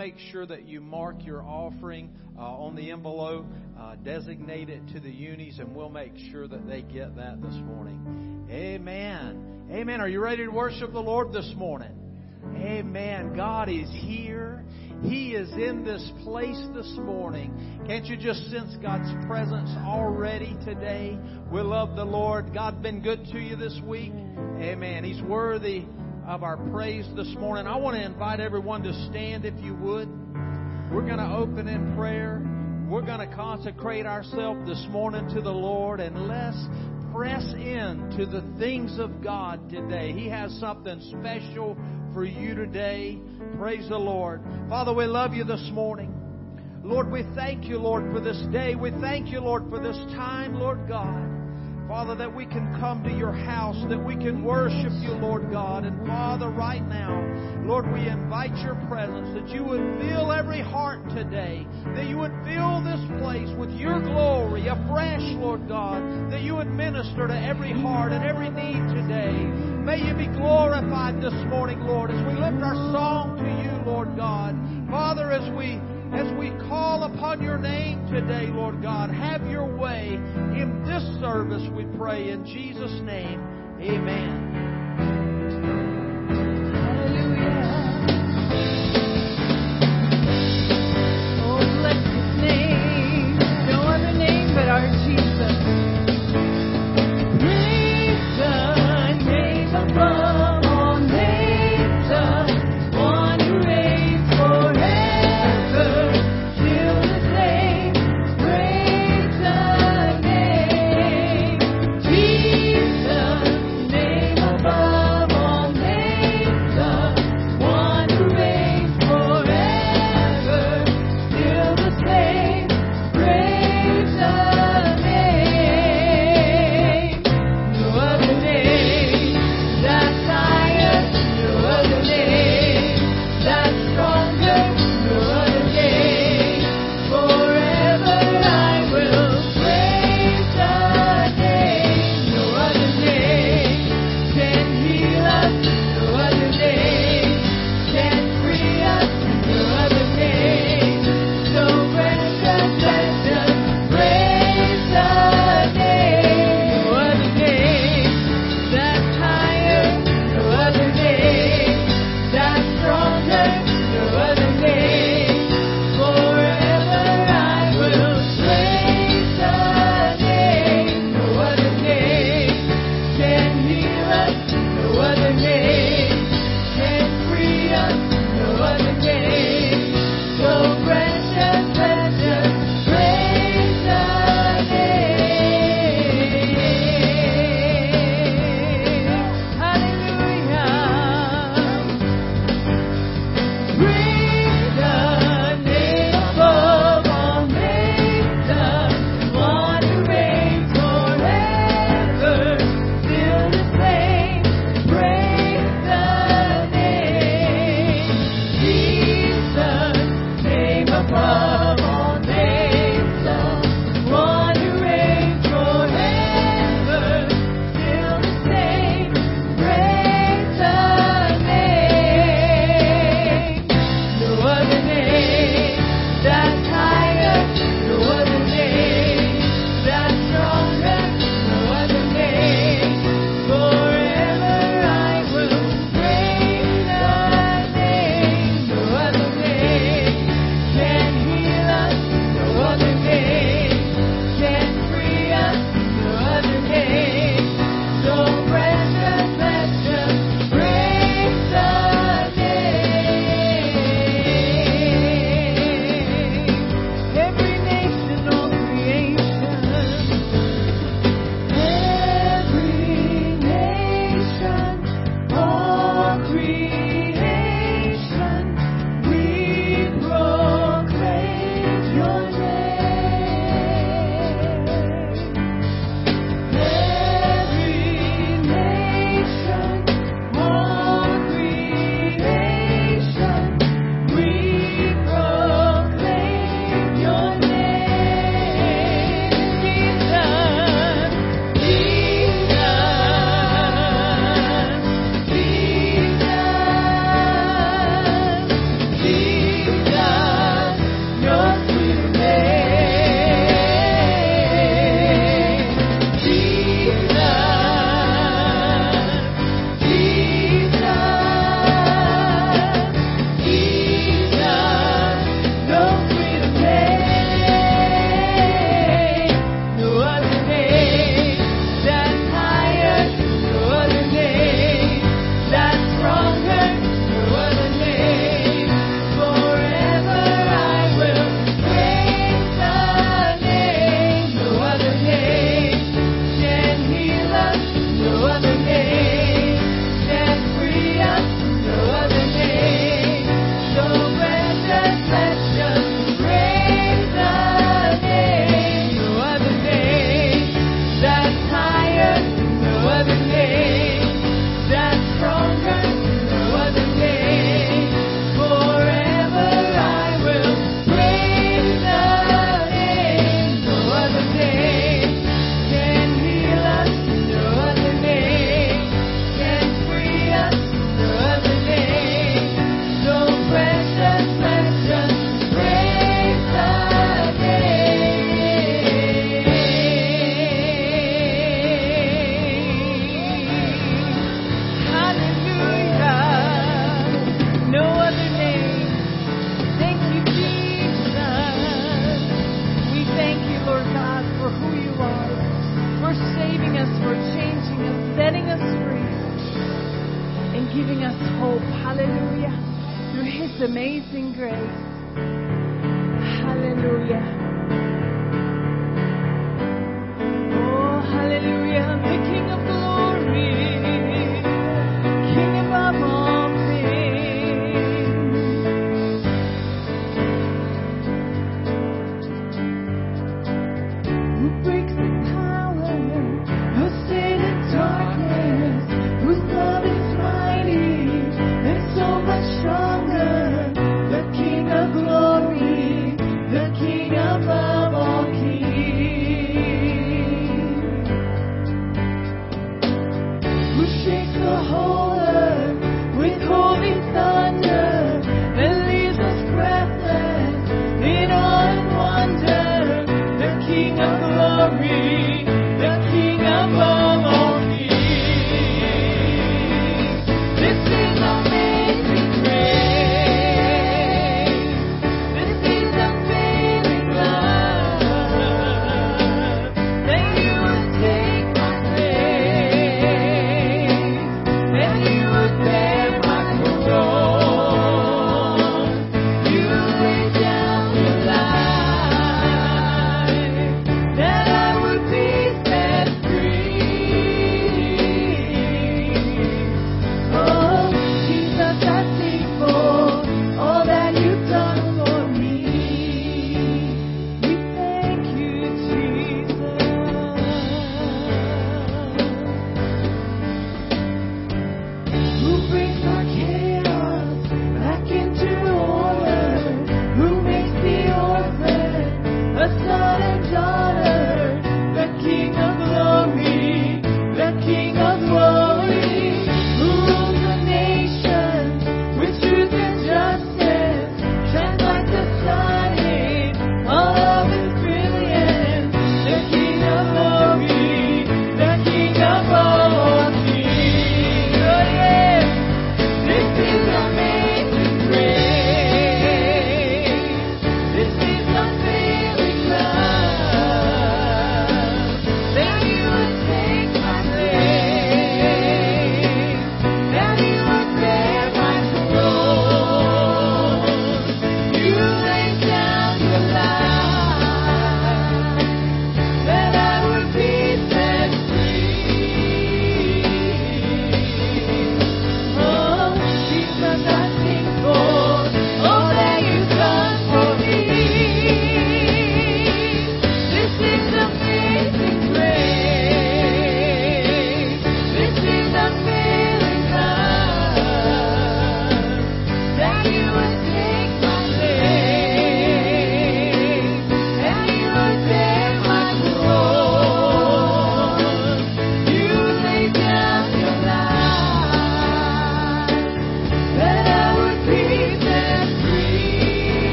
make sure that you mark your offering uh, on the envelope, uh, designate it to the unis, and we'll make sure that they get that this morning. Amen. Amen. Are you ready to worship the Lord this morning? Amen. God is here. He is in this place this morning. Can't you just sense God's presence already today? We love the Lord. God's been good to you this week. Amen. He's worthy of our praise this morning. I want to invite everyone to stand if you would. We're going to open in prayer. We're going to consecrate ourselves this morning to the Lord and let's press in to the things of God today. He has something special for you today. Praise the Lord. Father, we love you this morning. Lord, we thank you, Lord, for this day. We thank you, Lord, for this time, Lord God. Father, that we can come to your house, that we can worship you, Lord God. And Father, right now, Lord, we invite your presence, that you would fill every heart today, that you would fill this place with your glory afresh, Lord God, that you would minister to every heart and every need today. May you be glorified this morning, Lord, as we lift our song to you, Lord God. Father, as we as we call upon your name today, Lord God. Have your way in this service, we pray. In Jesus' name, amen.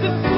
Thank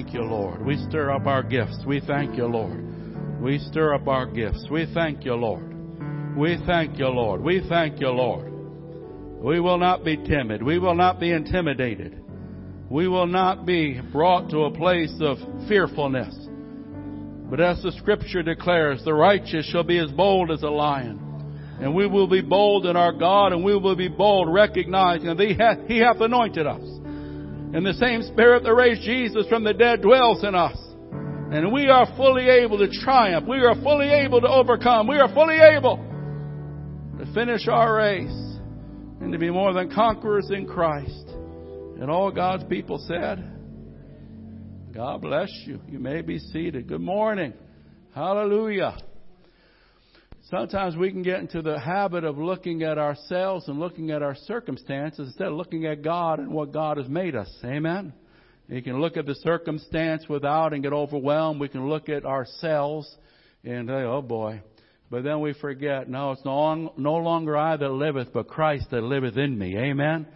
Thank you, Lord. We stir up our gifts. We thank you, Lord. We stir up our gifts. We thank you, Lord. We thank you, Lord. We thank you, Lord. We will not be timid. We will not be intimidated. We will not be brought to a place of fearfulness. But as the scripture declares, the righteous shall be as bold as a lion. And we will be bold in our God and we will be bold recognizing that He hath, he hath anointed us. And the same Spirit that raised Jesus from the dead dwells in us. And we are fully able to triumph. We are fully able to overcome. We are fully able to finish our race and to be more than conquerors in Christ. And all God's people said, God bless you. You may be seated. Good morning. Hallelujah. Sometimes we can get into the habit of looking at ourselves and looking at our circumstances instead of looking at God and what God has made us. Amen. You can look at the circumstance without and get overwhelmed. We can look at ourselves and say, oh boy. But then we forget, no, it's no, no longer I that liveth, but Christ that liveth in me. Amen.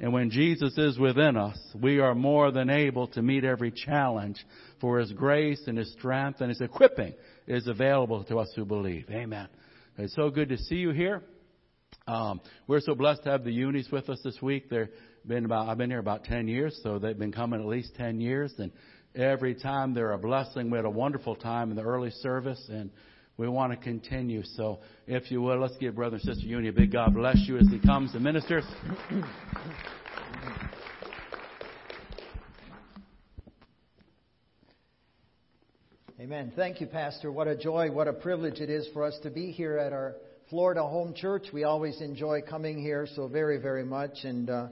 And when Jesus is within us, we are more than able to meet every challenge for His grace and His strength and His equipping is available to us who believe. Amen. It's so good to see you here. Um, we're so blessed to have the unis with us this week. They've been about, I've been here about 10 years, so they've been coming at least 10 years and every time they're a blessing. We had a wonderful time in the early service and we want to continue. So if you will, let's give Brother and Sister Uni a big God bless you as he comes and ministers. Amen. Thank you, Pastor. What a joy, what a privilege it is for us to be here at our Florida home church. We always enjoy coming here so very, very much. And uh,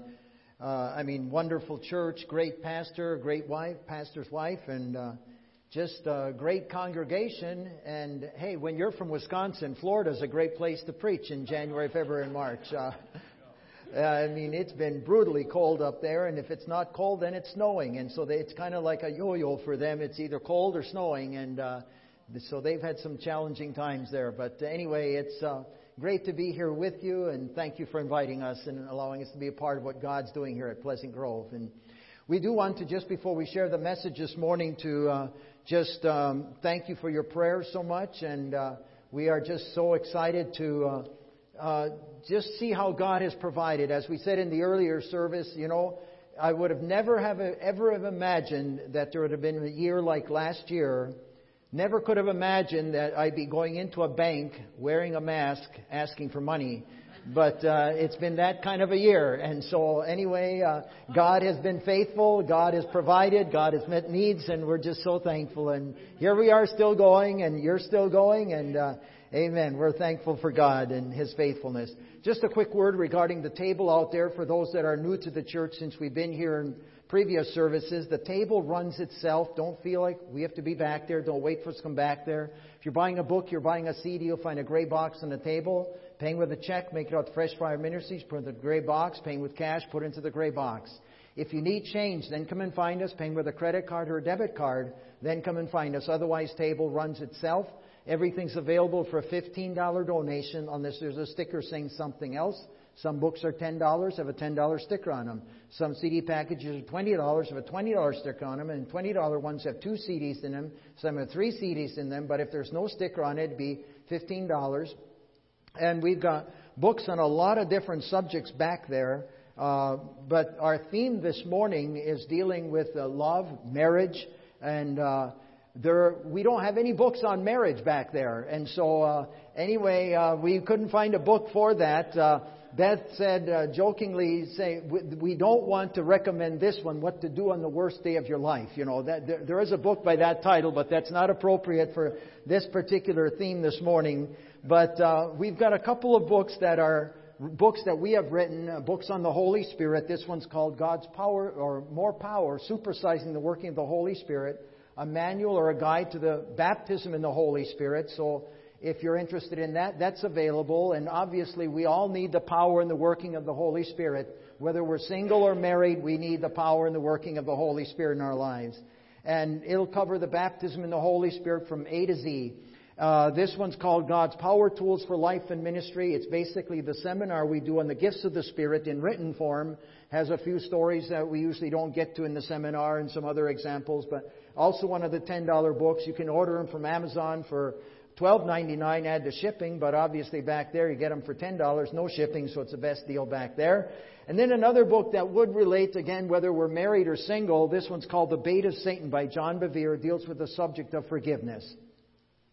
uh, I mean, wonderful church, great pastor, great wife, pastor's wife, and uh, just a great congregation. And hey, when you're from Wisconsin, Florida's a great place to preach in January, February, and March. Uh, I mean, it's been brutally cold up there, and if it's not cold, then it's snowing. And so they, it's kind of like a yo-yo for them. It's either cold or snowing, and uh, so they've had some challenging times there. But anyway, it's uh, great to be here with you, and thank you for inviting us and allowing us to be a part of what God's doing here at Pleasant Grove. And we do want to, just before we share the message this morning, to uh, just um, thank you for your prayers so much, and uh, we are just so excited to. Uh, uh, just see how God has provided. As we said in the earlier service, you know, I would have never have ever have imagined that there would have been a year like last year. Never could have imagined that I'd be going into a bank wearing a mask, asking for money. But uh, it's been that kind of a year, and so anyway, uh, God has been faithful. God has provided. God has met needs, and we're just so thankful. And here we are, still going, and you're still going, and. Uh, Amen. We're thankful for God and His faithfulness. Just a quick word regarding the table out there for those that are new to the church since we've been here in previous services. The table runs itself. Don't feel like we have to be back there. Don't wait for us to come back there. If you're buying a book, you're buying a CD, you'll find a gray box on the table. Paying with a check, make it out to Fresh Fire Ministries, put it in the gray box. Paying with cash, put it into the gray box. If you need change, then come and find us. Paying with a credit card or a debit card, then come and find us. Otherwise, table runs itself. Everything's available for a $15 donation unless there's a sticker saying something else. Some books are $10, have a $10 sticker on them. Some CD packages are $20, have a $20 sticker on them, and $20 ones have two CDs in them. Some have three CDs in them, but if there's no sticker on it, it'd be $15. And we've got books on a lot of different subjects back there. Uh, but our theme this morning is dealing with uh, love, marriage, and uh, there, we don't have any books on marriage back there. And so, uh, anyway, uh, we couldn't find a book for that. Uh, Beth said uh, jokingly, "Say we don't want to recommend this one, what to do on the worst day of your life." You know, that, there, there is a book by that title, but that's not appropriate for this particular theme this morning. But uh, we've got a couple of books that are books that we have written, uh, books on the Holy Spirit. This one's called God's Power or More Power, Supersizing the Working of the Holy Spirit a manual or a guide to the baptism in the Holy Spirit. So if you're interested in that, that's available. And obviously, we all need the power and the working of the Holy Spirit. Whether we're single or married, we need the power and the working of the Holy Spirit in our lives. And it'll cover the baptism in the Holy Spirit from A to Z. Uh, this one's called God's Power Tools for Life and Ministry. It's basically the seminar we do on the gifts of the Spirit in written form. Has a few stories that we usually don't get to in the seminar and some other examples, but also one of the $10 books. You can order them from Amazon for $12.99 add the shipping, but obviously back there you get them for $10, no shipping, so it's the best deal back there. And then another book that would relate, again, whether we're married or single, this one's called The Bait of Satan by John Bevere, deals with the subject of forgiveness.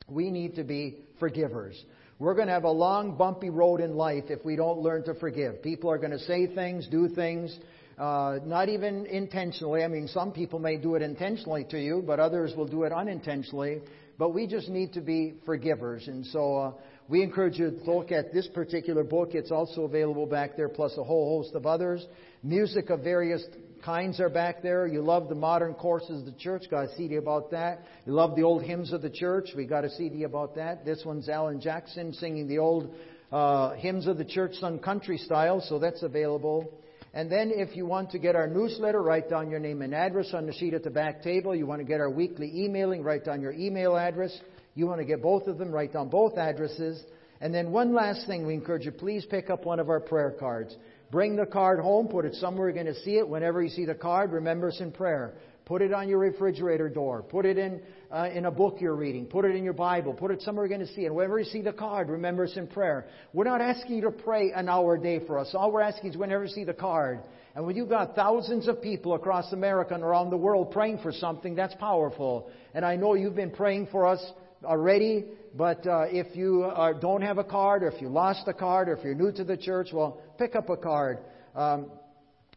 We need to be forgivers. We're going to have a long, bumpy road in life if we don't learn to forgive. People are going to say things, do things, uh, not even intentionally. I mean, some people may do it intentionally to you, but others will do it unintentionally. But we just need to be forgivers. And so uh, we encourage you to look at this particular book. It's also available back there, plus a whole host of others. Music of various kinds are back there. You love the modern courses of the church, got a CD about that. You love the old hymns of the church, we got a CD about that. This one's Alan Jackson singing the old uh, hymns of the church sung country style, so that's available. And then if you want to get our newsletter, write down your name and address on the sheet at the back table. You want to get our weekly emailing, write down your email address. You want to get both of them, write down both addresses. And then one last thing we encourage you, please pick up one of our prayer cards. Bring the card home, put it somewhere you're going to see it. Whenever you see the card, remember us in prayer. Put it on your refrigerator door. Put it in, uh, in a book you're reading. Put it in your Bible. Put it somewhere you're going to see it. Whenever you see the card, remember us in prayer. We're not asking you to pray an hour a day for us. All we're asking is whenever you see the card. And when you've got thousands of people across America and around the world praying for something, that's powerful. And I know you've been praying for us already, but uh, if you uh, don't have a card, or if you lost a card, or if you're new to the church, well, pick up a card. Um,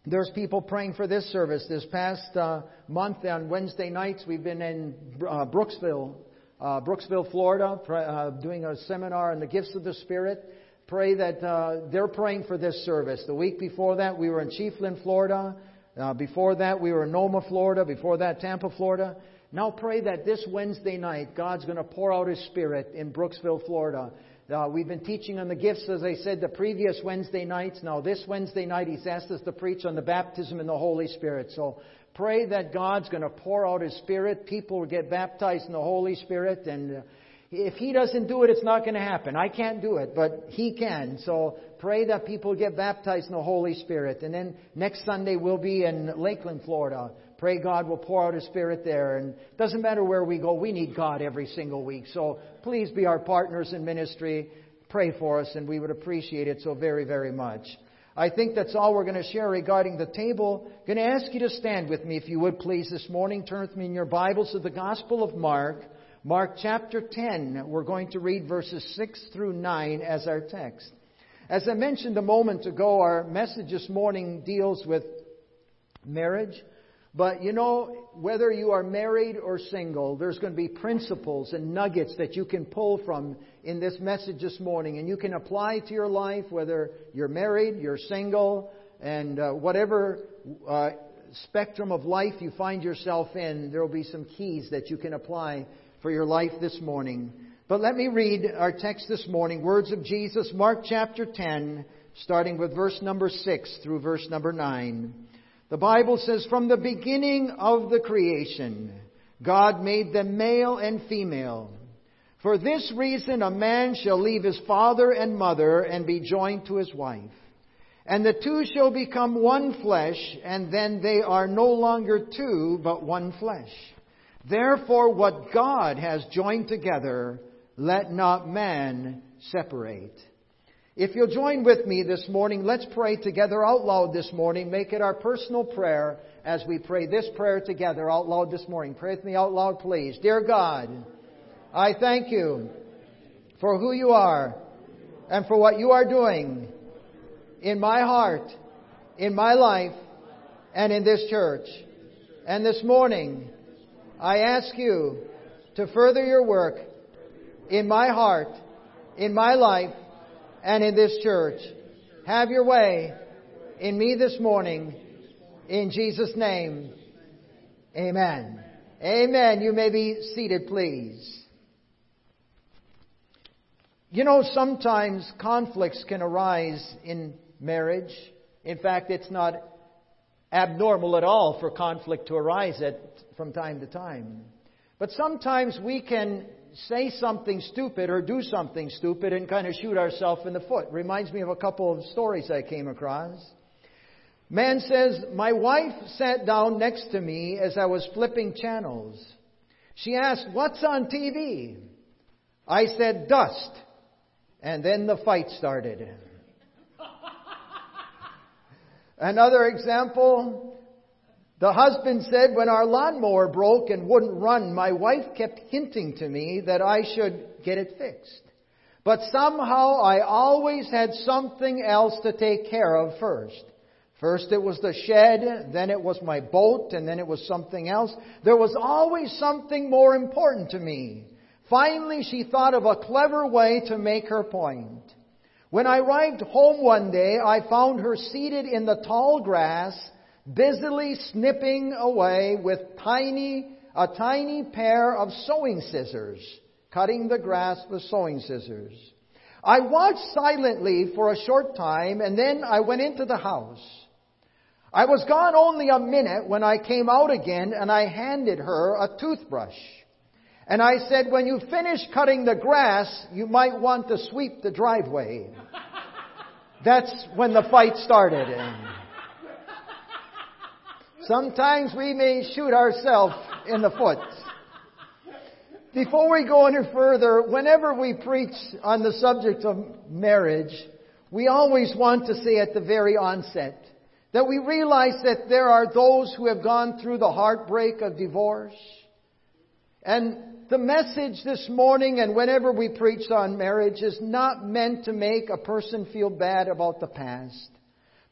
there's people praying for this service. This past uh, month on Wednesday nights, we've been in uh, Brooksville, uh, Brooksville, Florida, uh, doing a seminar on the gifts of the Spirit. Pray that uh, they're praying for this service. The week before that, we were in Chiefland, Florida. Uh, before that, we were in Noma, Florida. Before that, Tampa, Florida. Now pray that this Wednesday night, God's going to pour out His Spirit in Brooksville, Florida. Uh, we've been teaching on the gifts, as I said, the previous Wednesday nights. Now, this Wednesday night, He's asked us to preach on the baptism in the Holy Spirit. So, pray that God's going to pour out His Spirit. People will get baptized in the Holy Spirit. And uh, if He doesn't do it, it's not going to happen. I can't do it, but He can. So, pray that people get baptized in the Holy Spirit. And then next Sunday, we'll be in Lakeland, Florida. Pray God will pour out His Spirit there. And it doesn't matter where we go, we need God every single week. So please be our partners in ministry. Pray for us, and we would appreciate it so very, very much. I think that's all we're going to share regarding the table. I'm going to ask you to stand with me, if you would please, this morning. Turn with me in your Bibles to the Gospel of Mark, Mark chapter 10. We're going to read verses 6 through 9 as our text. As I mentioned a moment ago, our message this morning deals with marriage. But you know, whether you are married or single, there's going to be principles and nuggets that you can pull from in this message this morning. And you can apply to your life, whether you're married, you're single, and uh, whatever uh, spectrum of life you find yourself in, there will be some keys that you can apply for your life this morning. But let me read our text this morning, words of Jesus, Mark chapter 10, starting with verse number 6 through verse number 9. The Bible says, From the beginning of the creation, God made them male and female. For this reason, a man shall leave his father and mother and be joined to his wife. And the two shall become one flesh, and then they are no longer two, but one flesh. Therefore, what God has joined together, let not man separate. If you'll join with me this morning, let's pray together out loud this morning. Make it our personal prayer as we pray this prayer together out loud this morning. Pray with me out loud, please. Dear God, I thank you for who you are and for what you are doing in my heart, in my life, and in this church. And this morning, I ask you to further your work in my heart, in my life, and in this church. Have your way in me this morning. In Jesus' name, amen. Amen. You may be seated, please. You know, sometimes conflicts can arise in marriage. In fact, it's not abnormal at all for conflict to arise at, from time to time. But sometimes we can say something stupid or do something stupid and kind of shoot ourselves in the foot. Reminds me of a couple of stories I came across. Man says, My wife sat down next to me as I was flipping channels. She asked, What's on TV? I said, Dust. And then the fight started. Another example, the husband said, when our lawnmower broke and wouldn't run, my wife kept hinting to me that I should get it fixed. But somehow I always had something else to take care of first. First it was the shed, then it was my boat, and then it was something else. There was always something more important to me. Finally, she thought of a clever way to make her point. When I arrived home one day, I found her seated in the tall grass busily snipping away with tiny, a tiny pair of sewing scissors, cutting the grass with sewing scissors. I watched silently for a short time and then I went into the house. I was gone only a minute when I came out again and I handed her a toothbrush. And I said, when you finish cutting the grass, you might want to sweep the driveway. that's when the fight started. Sometimes we may shoot ourselves in the foot. Before we go any further, whenever we preach on the subject of marriage, we always want to say at the very onset that we realize that there are those who have gone through the heartbreak of divorce. And the message this morning and whenever we preach on marriage is not meant to make a person feel bad about the past,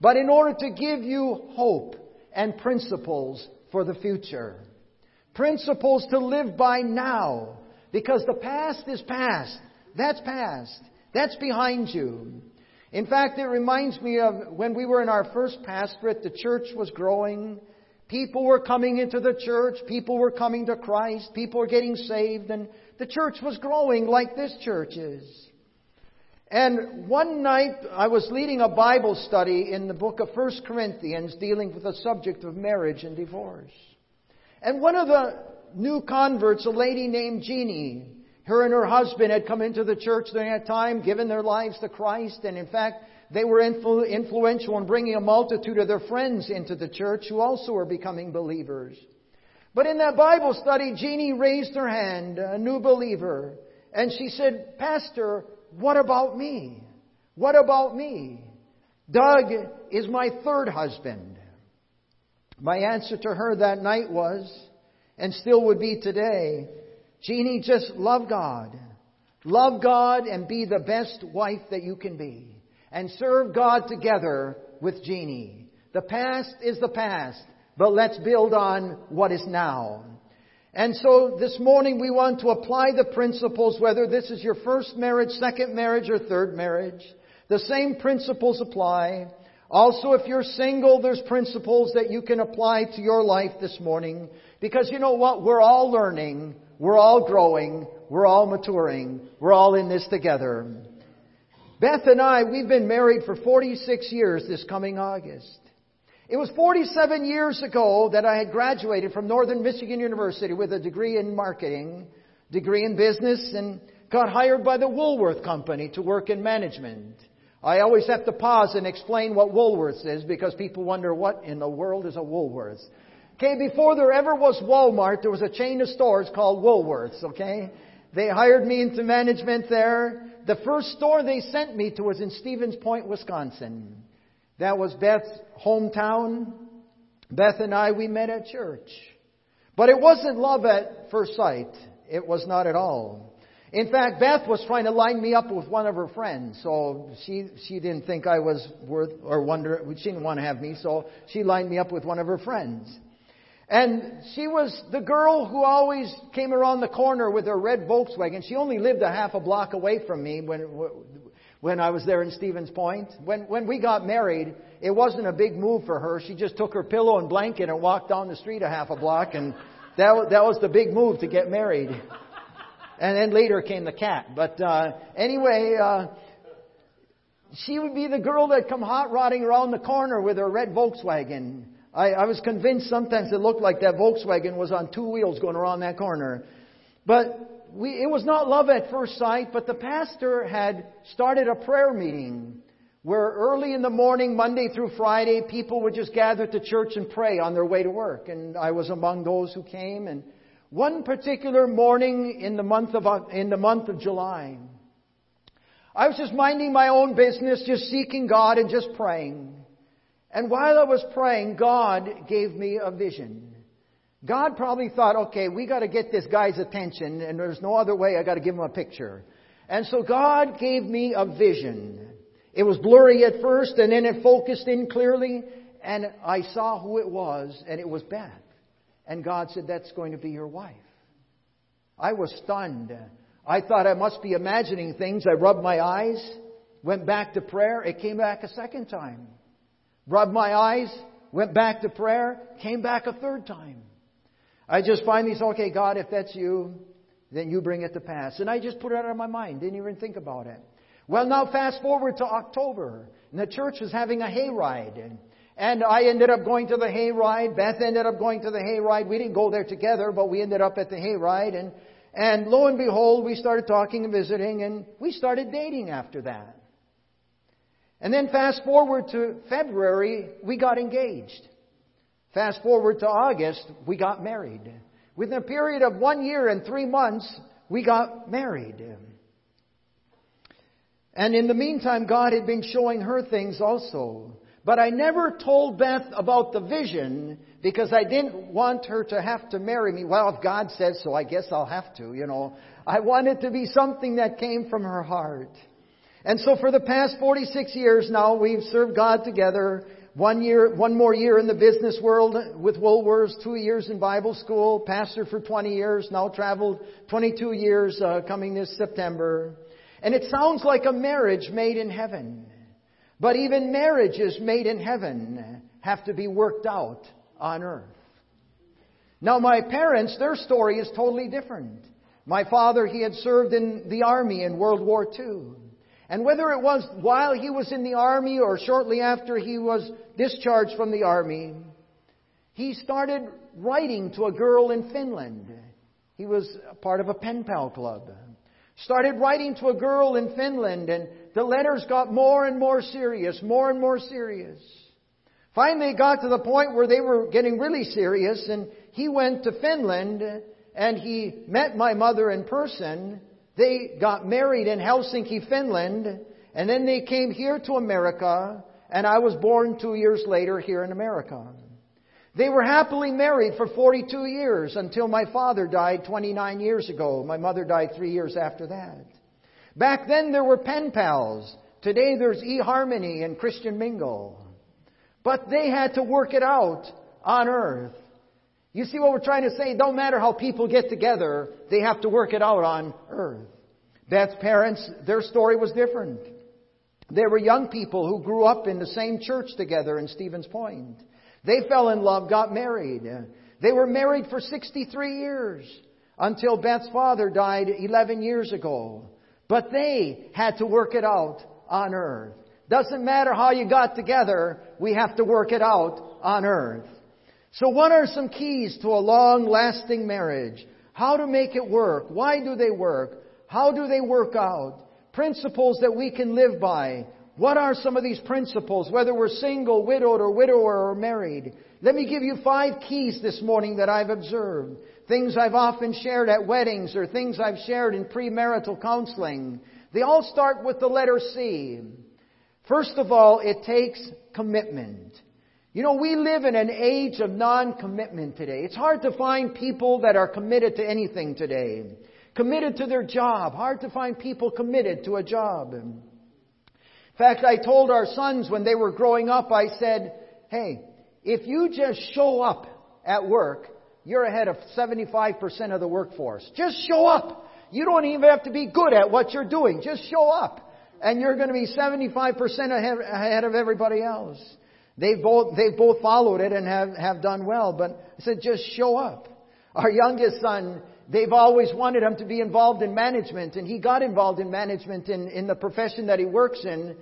but in order to give you hope and principles for the future. Principles to live by now, because the past is past. That's past. That's behind you. In fact, it reminds me of when we were in our first pastorate, the church was growing. People were coming into the church. People were coming to Christ. People were getting saved. And the church was growing like this church is. And one night I was leading a Bible study in the book of 1 Corinthians dealing with the subject of marriage and divorce. And one of the new converts, a lady named Jeannie, her and her husband had come into the church during that time, given their lives to Christ, and in fact, they were influ- influential in bringing a multitude of their friends into the church who also were becoming believers. But in that Bible study, Jeannie raised her hand, a new believer, and she said, Pastor, what about me? What about me? Doug is my third husband. My answer to her that night was, and still would be today, Jeannie, just love God. Love God and be the best wife that you can be. And serve God together with Jeannie. The past is the past, but let's build on what is now. And so this morning we want to apply the principles, whether this is your first marriage, second marriage, or third marriage. The same principles apply. Also, if you're single, there's principles that you can apply to your life this morning. Because you know what? We're all learning. We're all growing. We're all maturing. We're all in this together. Beth and I, we've been married for 46 years this coming August. It was 47 years ago that I had graduated from Northern Michigan University with a degree in marketing, degree in business, and got hired by the Woolworth Company to work in management. I always have to pause and explain what Woolworths is because people wonder what in the world is a Woolworths. Okay, before there ever was Walmart, there was a chain of stores called Woolworths, okay? They hired me into management there. The first store they sent me to was in Stevens Point, Wisconsin. That was Beth's hometown. Beth and I, we met at church. But it wasn't love at first sight. It was not at all. In fact, Beth was trying to line me up with one of her friends, so she she didn't think I was worth or wonder she didn't want to have me, so she lined me up with one of her friends. And she was the girl who always came around the corner with her red Volkswagen. She only lived a half a block away from me when, when I was there in Stevens Point. When, when we got married, it wasn't a big move for her. She just took her pillow and blanket and walked down the street a half a block and that, that was the big move to get married. And then later came the cat. But, uh, anyway, uh, she would be the girl that come hot rodding around the corner with her red Volkswagen. I, I was convinced sometimes it looked like that Volkswagen was on two wheels going around that corner. But we, it was not love at first sight, but the pastor had started a prayer meeting where early in the morning, Monday through Friday, people would just gather to church and pray on their way to work. And I was among those who came. And one particular morning in the month of, in the month of July, I was just minding my own business, just seeking God and just praying. And while I was praying, God gave me a vision. God probably thought, okay, we got to get this guy's attention, and there's no other way. I got to give him a picture. And so God gave me a vision. It was blurry at first, and then it focused in clearly, and I saw who it was, and it was Beth. And God said, That's going to be your wife. I was stunned. I thought I must be imagining things. I rubbed my eyes, went back to prayer. It came back a second time rubbed my eyes, went back to prayer, came back a third time. I just finally said, okay, God, if that's you, then you bring it to pass. And I just put it out of my mind, didn't even think about it. Well, now fast forward to October, and the church was having a hayride. And, and I ended up going to the hayride. Beth ended up going to the hayride. We didn't go there together, but we ended up at the hayride. And, and lo and behold, we started talking and visiting, and we started dating after that. And then fast forward to February, we got engaged. Fast forward to August, we got married. Within a period of one year and three months, we got married. And in the meantime, God had been showing her things also. But I never told Beth about the vision because I didn't want her to have to marry me. Well, if God says so, I guess I'll have to, you know. I want it to be something that came from her heart. And so for the past 46 years now, we've served God together. One year, one more year in the business world with Woolworths, two years in Bible school, pastor for 20 years, now traveled 22 years uh, coming this September. And it sounds like a marriage made in heaven. But even marriages made in heaven have to be worked out on earth. Now my parents, their story is totally different. My father, he had served in the army in World War II. And whether it was while he was in the army or shortly after he was discharged from the army, he started writing to a girl in Finland. He was part of a pen pal club. Started writing to a girl in Finland and the letters got more and more serious, more and more serious. Finally, it got to the point where they were getting really serious, and he went to Finland and he met my mother in person. They got married in Helsinki, Finland, and then they came here to America, and I was born two years later here in America. They were happily married for 42 years until my father died 29 years ago. My mother died three years after that. Back then there were pen pals. Today there's eHarmony and Christian Mingle. But they had to work it out on earth. You see what we're trying to say? Don't matter how people get together, they have to work it out on earth. Beth's parents, their story was different. They were young people who grew up in the same church together in Stevens Point. They fell in love, got married. They were married for 63 years until Beth's father died 11 years ago. But they had to work it out on earth. Doesn't matter how you got together, we have to work it out on earth. So what are some keys to a long lasting marriage? How to make it work? Why do they work? How do they work out? Principles that we can live by. What are some of these principles, whether we're single, widowed, or widower, or married? Let me give you five keys this morning that I've observed. Things I've often shared at weddings or things I've shared in premarital counseling. They all start with the letter C. First of all, it takes commitment. You know, we live in an age of non-commitment today. It's hard to find people that are committed to anything today. Committed to their job. Hard to find people committed to a job. In fact, I told our sons when they were growing up, I said, hey, if you just show up at work, you're ahead of 75% of the workforce. Just show up. You don't even have to be good at what you're doing. Just show up. And you're going to be 75% ahead of everybody else. They've both, they've both followed it and have, have done well. But I said, just show up. Our youngest son, they've always wanted him to be involved in management, and he got involved in management in, in the profession that he works in.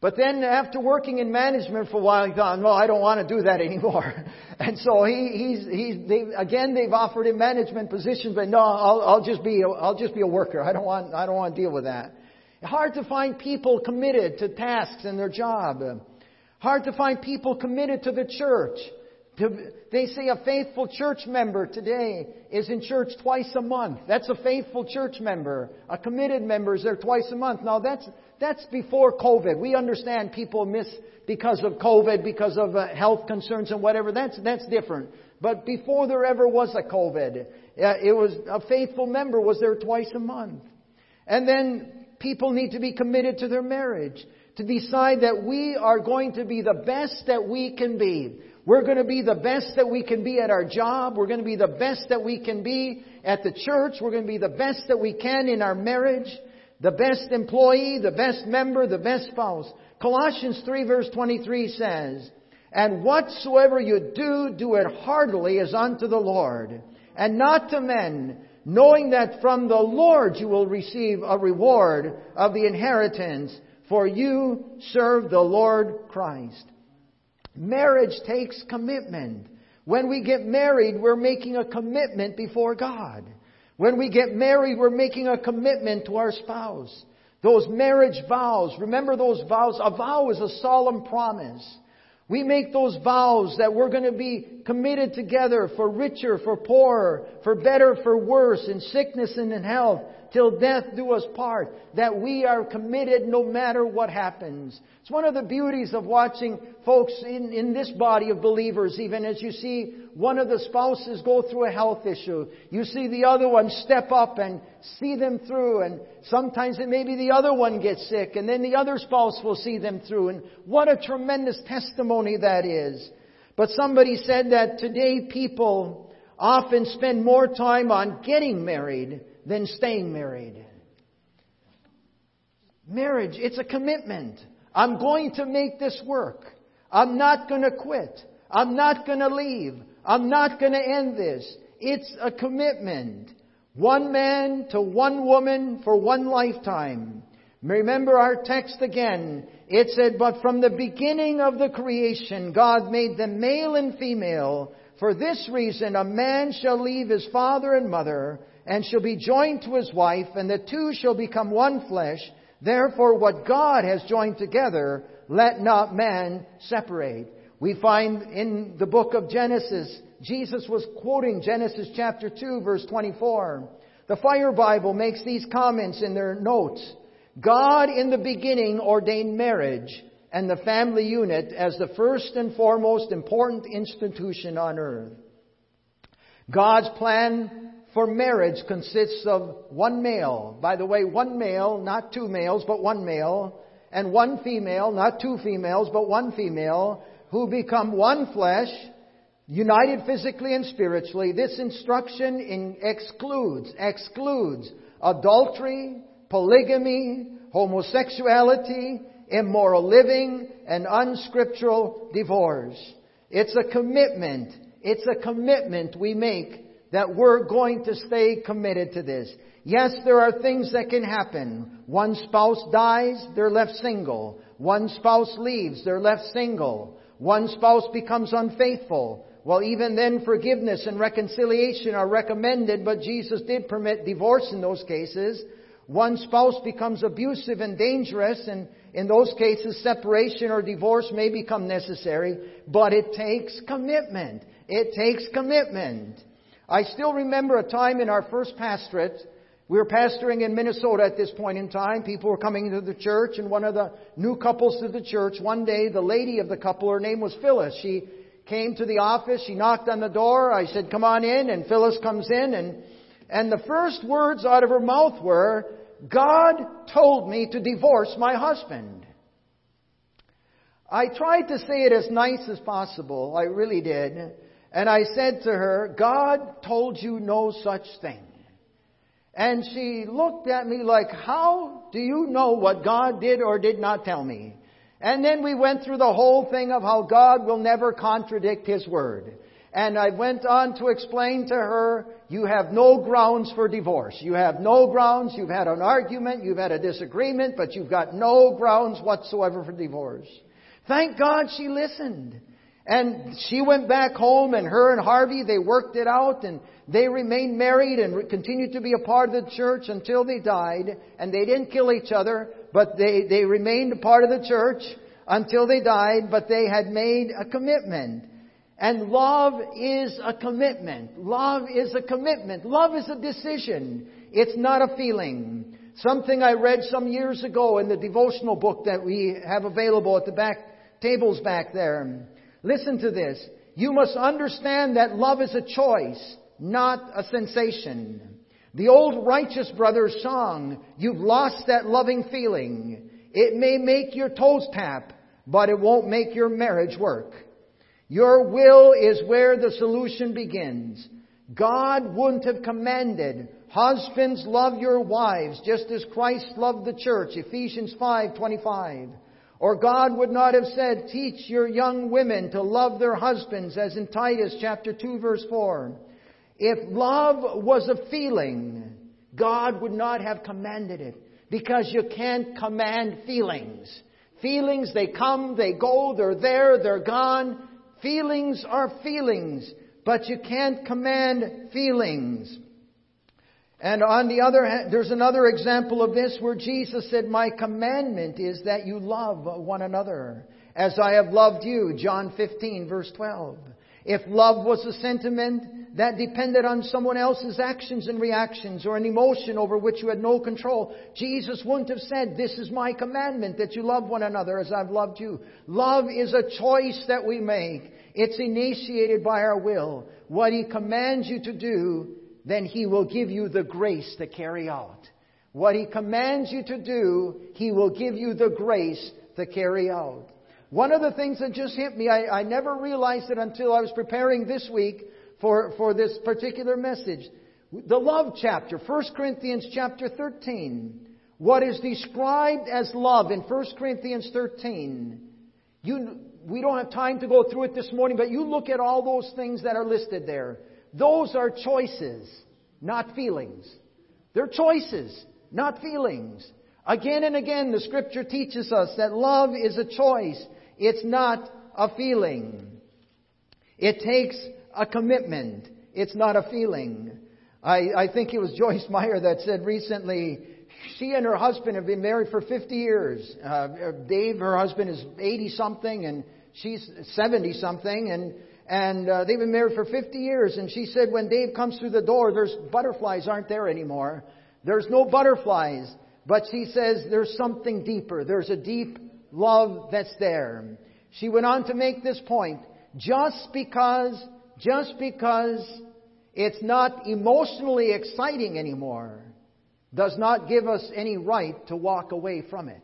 But then after working in management for a while, he thought, well, I don't want to do that anymore. And so he, he's, he's, they, again, they've offered him management positions, but no, I'll, I'll just be, I'll just be a worker. I don't want, I don't want to deal with that. Hard to find people committed to tasks in their job. Hard to find people committed to the church. They say a faithful church member today is in church twice a month. That's a faithful church member. A committed member is there twice a month. Now that's, that's before COVID. We understand people miss because of COVID, because of uh, health concerns and whatever. That's, that's different. But before there ever was a COVID, uh, it was a faithful member was there twice a month. And then people need to be committed to their marriage. To decide that we are going to be the best that we can be. We're going to be the best that we can be at our job. We're going to be the best that we can be at the church. We're going to be the best that we can in our marriage. The best employee, the best member, the best spouse. Colossians 3 verse 23 says, And whatsoever you do, do it heartily as unto the Lord, and not to men, knowing that from the Lord you will receive a reward of the inheritance, for you serve the Lord Christ. Marriage takes commitment. When we get married, we're making a commitment before God. When we get married, we're making a commitment to our spouse. Those marriage vows. Remember those vows? A vow is a solemn promise. We make those vows that we're going to be committed together for richer, for poorer, for better, for worse, in sickness and in health, till death do us part. That we are committed no matter what happens. It's one of the beauties of watching folks in, in this body of believers, even as you see one of the spouses go through a health issue. You see the other one step up and see them through, and sometimes it may be the other one gets sick, and then the other spouse will see them through. And what a tremendous testimony that is. But somebody said that today people often spend more time on getting married than staying married. Marriage, it's a commitment. I'm going to make this work. I'm not going to quit. I'm not going to leave. I'm not going to end this. It's a commitment. One man to one woman for one lifetime. Remember our text again. It said, But from the beginning of the creation, God made them male and female. For this reason, a man shall leave his father and mother, and shall be joined to his wife, and the two shall become one flesh. Therefore, what God has joined together, let not man separate. We find in the book of Genesis, Jesus was quoting Genesis chapter 2 verse 24. The Fire Bible makes these comments in their notes. God in the beginning ordained marriage and the family unit as the first and foremost important institution on earth. God's plan for marriage consists of one male. By the way, one male, not two males, but one male, and one female, not two females, but one female, who become one flesh, united physically and spiritually. This instruction in excludes, excludes adultery, polygamy, homosexuality, immoral living, and unscriptural divorce. It's a commitment. It's a commitment we make that we're going to stay committed to this. Yes, there are things that can happen. One spouse dies, they're left single. One spouse leaves, they're left single. One spouse becomes unfaithful. Well, even then, forgiveness and reconciliation are recommended, but Jesus did permit divorce in those cases. One spouse becomes abusive and dangerous, and in those cases, separation or divorce may become necessary, but it takes commitment. It takes commitment. I still remember a time in our first pastorate. We were pastoring in Minnesota at this point in time. People were coming into the church, and one of the new couples to the church, one day, the lady of the couple, her name was Phyllis. She came to the office. She knocked on the door. I said, come on in. And Phyllis comes in. And, and the first words out of her mouth were, God told me to divorce my husband. I tried to say it as nice as possible. I really did. And I said to her, God told you no such thing. And she looked at me like, how do you know what God did or did not tell me? And then we went through the whole thing of how God will never contradict His Word. And I went on to explain to her, you have no grounds for divorce. You have no grounds. You've had an argument. You've had a disagreement, but you've got no grounds whatsoever for divorce. Thank God she listened. And she went back home and her and Harvey, they worked it out and they remained married and continued to be a part of the church until they died. And they didn't kill each other, but they, they remained a part of the church until they died, but they had made a commitment. And love is a commitment. Love is a commitment. Love is a decision. It's not a feeling. Something I read some years ago in the devotional book that we have available at the back tables back there. Listen to this. You must understand that love is a choice, not a sensation. The old Righteous Brothers song, You've lost that loving feeling. It may make your toes tap, but it won't make your marriage work. Your will is where the solution begins. God wouldn't have commanded, husbands love your wives just as Christ loved the church, Ephesians 5:25. Or God would not have said, teach your young women to love their husbands as in Titus chapter 2 verse 4. If love was a feeling, God would not have commanded it because you can't command feelings. Feelings, they come, they go, they're there, they're gone. Feelings are feelings, but you can't command feelings. And on the other hand, there's another example of this where Jesus said, My commandment is that you love one another as I have loved you. John 15 verse 12. If love was a sentiment that depended on someone else's actions and reactions or an emotion over which you had no control, Jesus wouldn't have said, This is my commandment that you love one another as I've loved you. Love is a choice that we make. It's initiated by our will. What He commands you to do then He will give you the grace to carry out. What He commands you to do, He will give you the grace to carry out. One of the things that just hit me, I, I never realized it until I was preparing this week for, for this particular message. The love chapter, 1 Corinthians chapter 13. What is described as love in 1 Corinthians 13. You, we don't have time to go through it this morning, but you look at all those things that are listed there. Those are choices, not feelings. They're choices, not feelings. Again and again, the scripture teaches us that love is a choice. It's not a feeling. It takes a commitment. It's not a feeling. I, I think it was Joyce Meyer that said recently, she and her husband have been married for 50 years. Uh, Dave, her husband, is 80 something and she's 70 something and and uh, they've been married for 50 years. And she said, when Dave comes through the door, there's butterflies aren't there anymore. There's no butterflies. But she says there's something deeper. There's a deep love that's there. She went on to make this point. Just because, just because it's not emotionally exciting anymore does not give us any right to walk away from it.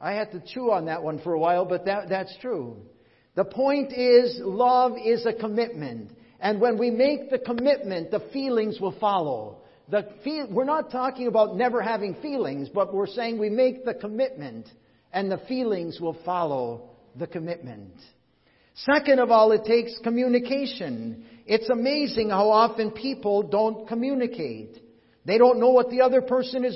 I had to chew on that one for a while, but that, that's true. The point is, love is a commitment. And when we make the commitment, the feelings will follow. Feel, we're not talking about never having feelings, but we're saying we make the commitment and the feelings will follow the commitment. Second of all, it takes communication. It's amazing how often people don't communicate. They don't know what the other person is